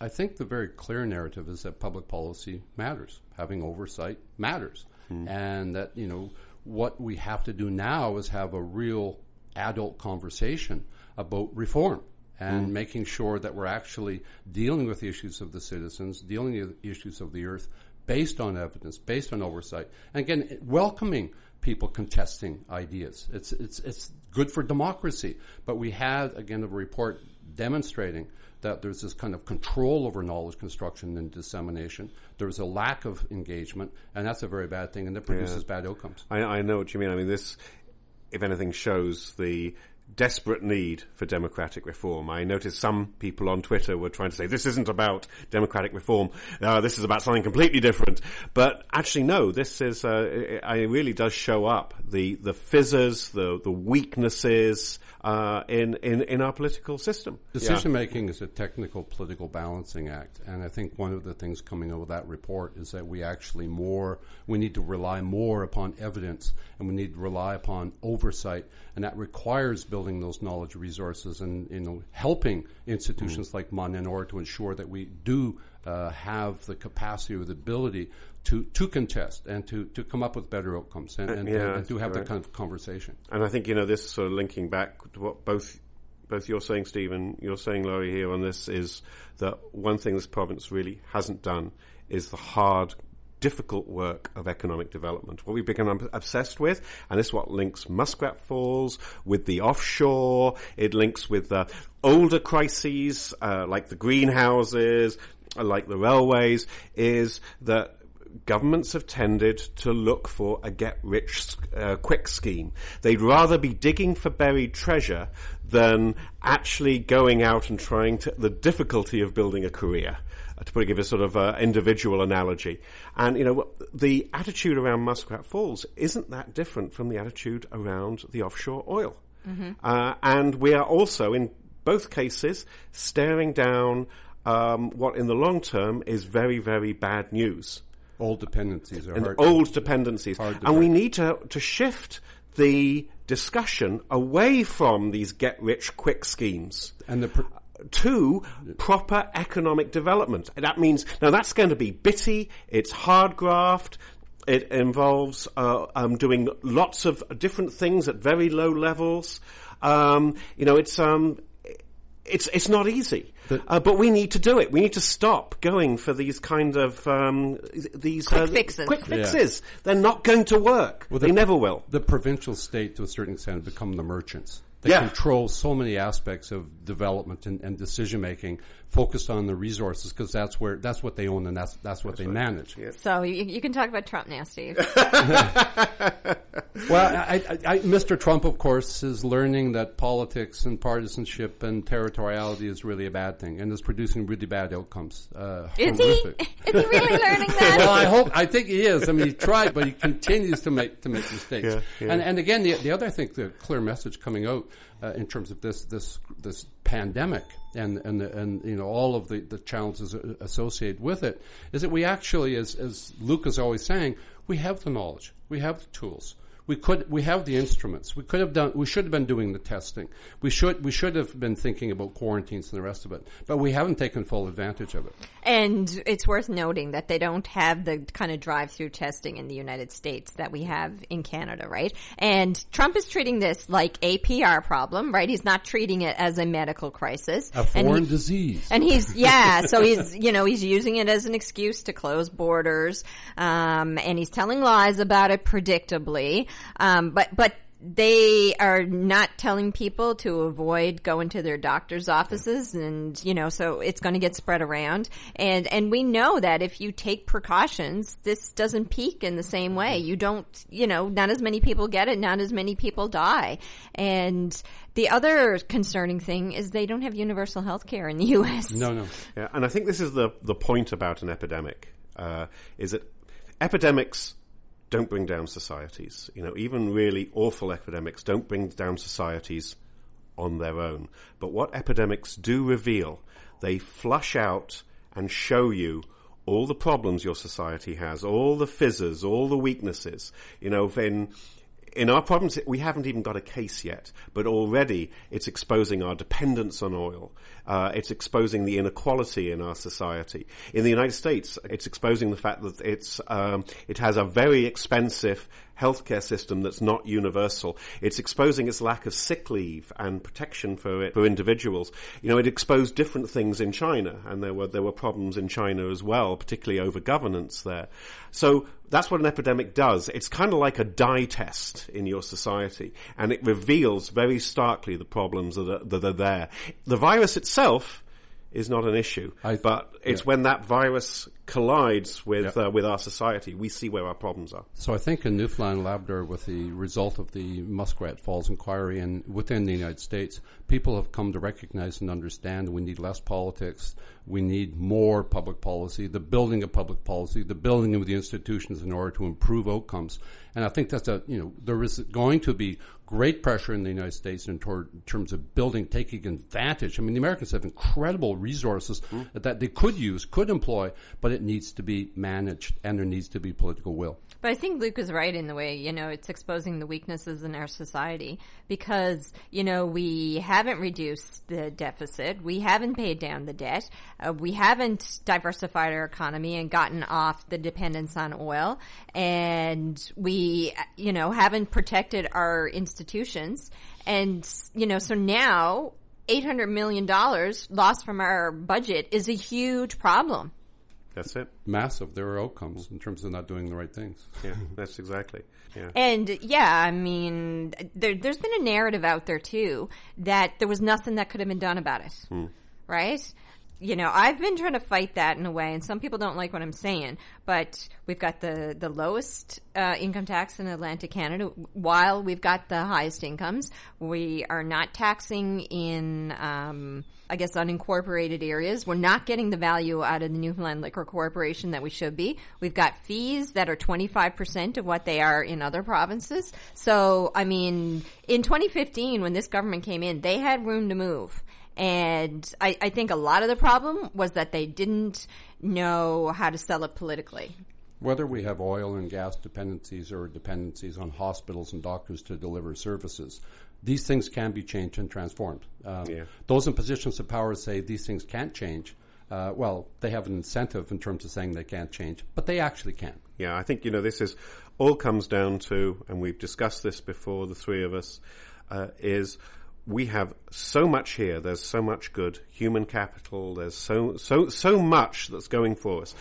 I think the very clear narrative is that public policy matters. Having oversight matters. And that, you know, what we have to do now is have a real adult conversation about reform and hmm. making sure that we're actually dealing with the issues of the citizens, dealing with the issues of the earth based on evidence, based on oversight. And again, welcoming people contesting ideas. It's, it's, it's good for democracy. But we had, again, a report demonstrating that there's this kind of control over knowledge construction and dissemination. There's a lack of engagement, and that's a very bad thing, and it produces bad outcomes. I, I know what you mean. I mean, this, if anything, shows the desperate need for democratic reform. I noticed some people on Twitter were trying to say this isn't about democratic reform. Uh, this is about something completely different. But actually, no. This is. Uh, it, it really does show up the the fizzes, the the weaknesses uh, in in in our political system. Decision making is a technical political balancing act, and I think one of the things coming out of that report is that we actually more we need to rely more upon evidence, and we need to rely upon oversight, and that requires building those knowledge resources and you know helping institutions like MUN in order to ensure that we do uh, have the capacity or the ability to to contest and to to come up with better outcomes and, and, yeah, and to have that correct. kind of conversation. And I think you know this sort of linking back to what both both you're saying, Stephen, you're saying, Lori, here on this is that one thing this province really hasn't done is the hard, difficult work of economic development. What we've become obsessed with, and this is what links Muskrat Falls with the offshore. It links with the older crises uh, like the greenhouses, like the railways, is that governments have tended to look for a get rich uh, quick scheme. They'd rather be digging for buried treasure than actually going out and trying to, the difficulty of building a career. Uh, to put give a sort of uh, individual analogy, and you know the attitude around Muskrat Falls isn't that different from the attitude around the offshore oil, uh, and we are also in both cases staring down um, what in the long term is very very bad news. Old dependencies are and hard. old dependencies. hard And we need to, to shift the discussion away from these get rich quick schemes. And the pr- to proper economic development. That means, now that's going to be bitty, it's hard graft, it involves uh, um, doing lots of different things at very low levels. Um, you know, it's um, it's it's not easy, uh, but we need to do it. We need to stop going for these kind of um, these Quick uh, fixes. Quick Yeah. fixes. They're not going to work. Well, they never will. The provincial state, to a certain extent, have become the merchants. That Yeah. controls so many aspects of development and, and decision making, focused on the resources because that's where that's what they own and that's that's what they manage. So you, you can talk about Trump now, Steve. <laughs> Well, I, I, I, Mr. Trump, of course, is learning that politics and partisanship and territoriality is really a bad thing, and is producing really bad outcomes. Uh, Is he? <laughs> Is he really learning that? well, I hope. I think he is. I mean, he tried, but he continues to make to make mistakes. Yeah, yeah. And and again, the the other I think the clear message coming out uh, in terms of this this this pandemic and and and you know all of the the challenges associated with it is that we actually, as as Luke is always saying, we have the knowledge, we have the tools. We could, we have the instruments. We could have done, we should have been doing the testing. We should, we should have been thinking about quarantines and the rest of it. But we haven't taken full advantage of it. And it's worth noting that they don't have the kind of drive-through testing in the United States that we have in Canada, right? And Trump is treating this like a PR problem, right? He's not treating it as a medical crisis. A And foreign he- disease. And he's <laughs> yeah, so he's you know he's using it as an excuse to close borders, um, and he's telling lies about it predictably. Um, but but they are not telling people to avoid going to their doctor's offices, and you know so it's going to get spread around. And and we know that if you take precautions, this doesn't peak in the same way. You don't you know not as many people get it, not as many people die, and. The other concerning thing is they don't have universal health care in the <laughs> U.S. No, no. Yeah, and I think this is the the point about an epidemic uh, is that epidemics don't bring down societies. You know, even really awful epidemics don't bring down societies on their own. But what epidemics do reveal, they flush out and show you all the problems your society has, all the fizzes, all the weaknesses. You know, in in our problems, we haven't even got a case yet, but already it's exposing our dependence on oil. Uh, it's exposing the inequality in our society. In the United States, it's exposing the fact that it's um, it has a very expensive healthcare system that's not universal. It's exposing its lack of sick leave and protection for it, for individuals. You know, it exposed different things in China, and there were there were problems in China as well, particularly over governance there. So that's what an epidemic does. It's kind of like a dye test in your society, and it reveals very starkly the problems that are, that are there. The virus itself is not an issue, but it's yeah. when that virus collides with uh, with our society, we see where our problems are. So I think in Newfoundland Labrador, with the result of the Muskrat Falls inquiry and within the United States, people have come to recognize and understand we need less politics, we need more public policy, the building of public policy, the building of the institutions in order to improve outcomes. And I think that's a, you know, there is going to be great pressure in the United States in, tor- in terms of building, taking advantage. I mean, the Americans have incredible resources that they could use, could employ, but it needs to be managed and there needs to be political will. But I think Luke is right in the way, you know, it's exposing the weaknesses in our society because, you know, we haven't reduced the deficit. We haven't paid down the debt. Uh, we haven't diversified our economy and gotten off the dependence on oil. And we, you know, haven't protected our institutions. And, you know, so now $800 million lost from our budget is a huge problem. That's it. Massive. There are outcomes in terms of not doing the right things. Yeah, that's exactly. Yeah. And yeah, I mean, there, there's been a narrative out there too that there was nothing that could have been done about it, hmm. right? You know, I've been trying to fight that in a way, and some people don't like what I'm saying, but we've got the the lowest uh, income tax in Atlantic Canada, while we've got the highest incomes. We are not taxing in. Um, I guess unincorporated areas. We're not getting the value out of the Newfoundland Liquor Corporation that we should be. We've got fees that are 25% of what they are in other provinces. So, I mean, in 2015, when this government came in, they had room to move. And I, I think a lot of the problem was that they didn't know how to sell it politically. Whether we have oil and gas dependencies or dependencies on hospitals and doctors to deliver services, these things can be changed and transformed. Um, Yeah. Those in positions of power say these things can't change. Uh, well, they have an incentive in terms of saying they can't change, but they actually can. Yeah, I think you know this is all comes down to, and we've discussed this before, the three of us, uh, is we have so much here. There's so much good human capital. There's so so so much that's going for us,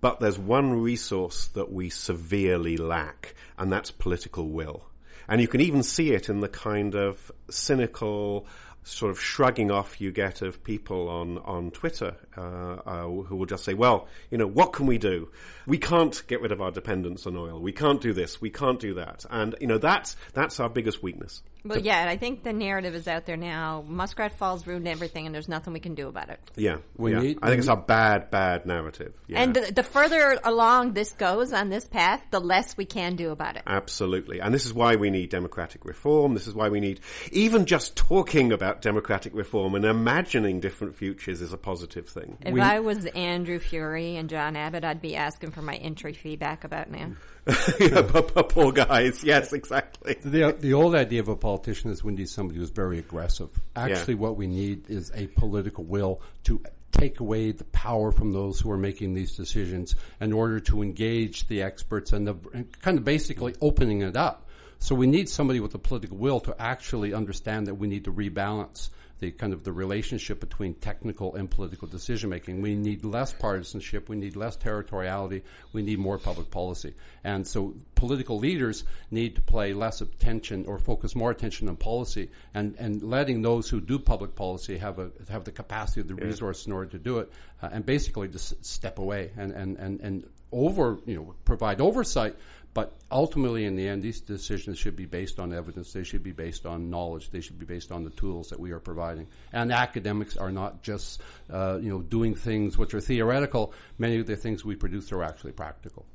but there's one resource that we severely lack, and that's political will. And you can even see it in the kind of cynical sort of shrugging off you get of people on, on Twitter uh, uh, who will just say, well, you know, what can we do? We can't get rid of our dependence on oil. We can't do this. We can't do that. And, you know, that's, that's our biggest weakness. Well, yeah, and I think the narrative is out there now. Muskrat Falls ruined everything, and there's nothing we can do about it. Yeah. We yeah. need- I think it's a bad, bad narrative. Yeah. And the, the further along this goes on this path, the less we can do about it. Absolutely. And this is why we need democratic reform. This is why we need, even just talking about democratic reform and imagining different futures is a positive thing. If I was Andrew Furey and John Abbott, I'd be asking for my entry fee back about now. <laughs> Yeah, <laughs> Poor guys. Yes, exactly. The, the old idea of a politician is we need somebody who's very aggressive. Actually, what we need is a political will to take away the power from those who are making these decisions in order to engage the experts and, the, and kind of basically opening it up. So we need somebody with the political will to actually understand that we need to rebalance the kind of the relationship between technical and political decision making. We need less partisanship. We need less territoriality. We need more public policy. And so political leaders need to play less attention or focus more attention on policy and, and letting those who do public policy have a, have the capacity, the resource in order to do it, uh, and basically just step away and, and, and, and over, you know, provide oversight, but ultimately, in the end, these decisions should be based on evidence. They should be based on knowledge. They should be based on the tools that we are providing. And academics are not just, uh, you know, doing things which are theoretical. Many of the things we produce are actually practical.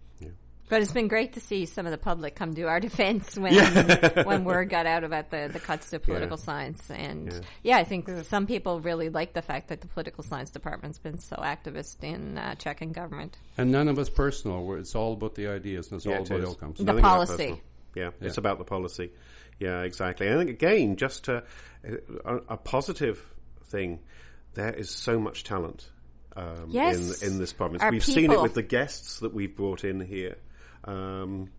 But it's been great to see some of the public come to our <laughs> defense when when word got out about the, the cuts to political science. And yeah. I think some people really like the fact that the political science department's been so activist in uh, checking government. And none of us personal. It's all about the ideas and it's Yeah, all it about is. outcomes. The Nothing policy. personal. Yeah, it's about the policy. Yeah, exactly. And I think again, just to, a, a positive thing, there is so much talent um, Yes. in in this province. Our we've seen it with the guests that we've brought in here, um,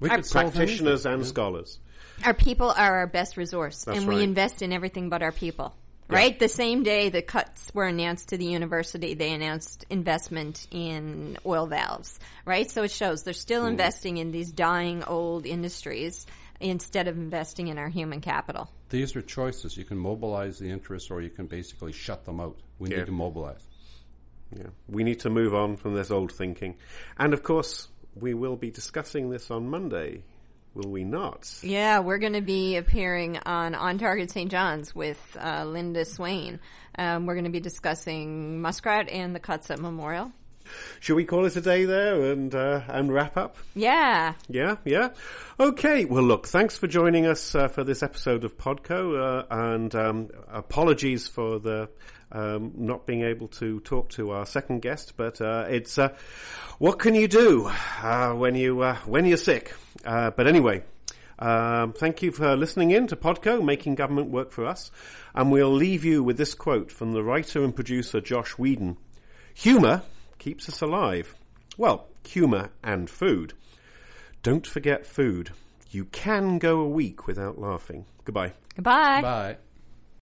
We could practitioners anything. and scholars. Our people are our best resource, That's and right. we invest in everything but our people. Right? The same day the cuts were announced to the university, they announced investment in oil valves. Right? So it shows they're still Mm. investing in these dying old industries instead of investing in our human capital. These are choices. You can mobilize the interests or you can basically shut them out. We Yeah. need to mobilize. Yeah, we need to move on from this old thinking, and of course, we will be discussing this on Monday. Will we not? Yeah, we're going to be appearing on On Target St. John's with uh, Linda Swain. Um, we're going to be discussing Muskrat and the cuts at Memorial. Shall we call it a day there and uh, and wrap up? Yeah. Yeah, yeah. Okay. Well, look, thanks for joining us uh, for this episode of Podco, uh, and um, apologies for the um, not being able to talk to our second guest, but uh, it's uh, what can you do uh, when you uh, when you're sick? Uh, but anyway. Um, thank you for listening in to Podco, making government work for us. And we'll leave you with this quote from the writer and producer Joss Whedon. Humour keeps us alive. Well, humour and food. Don't forget food. You can go a week without laughing. Goodbye. Goodbye. Bye.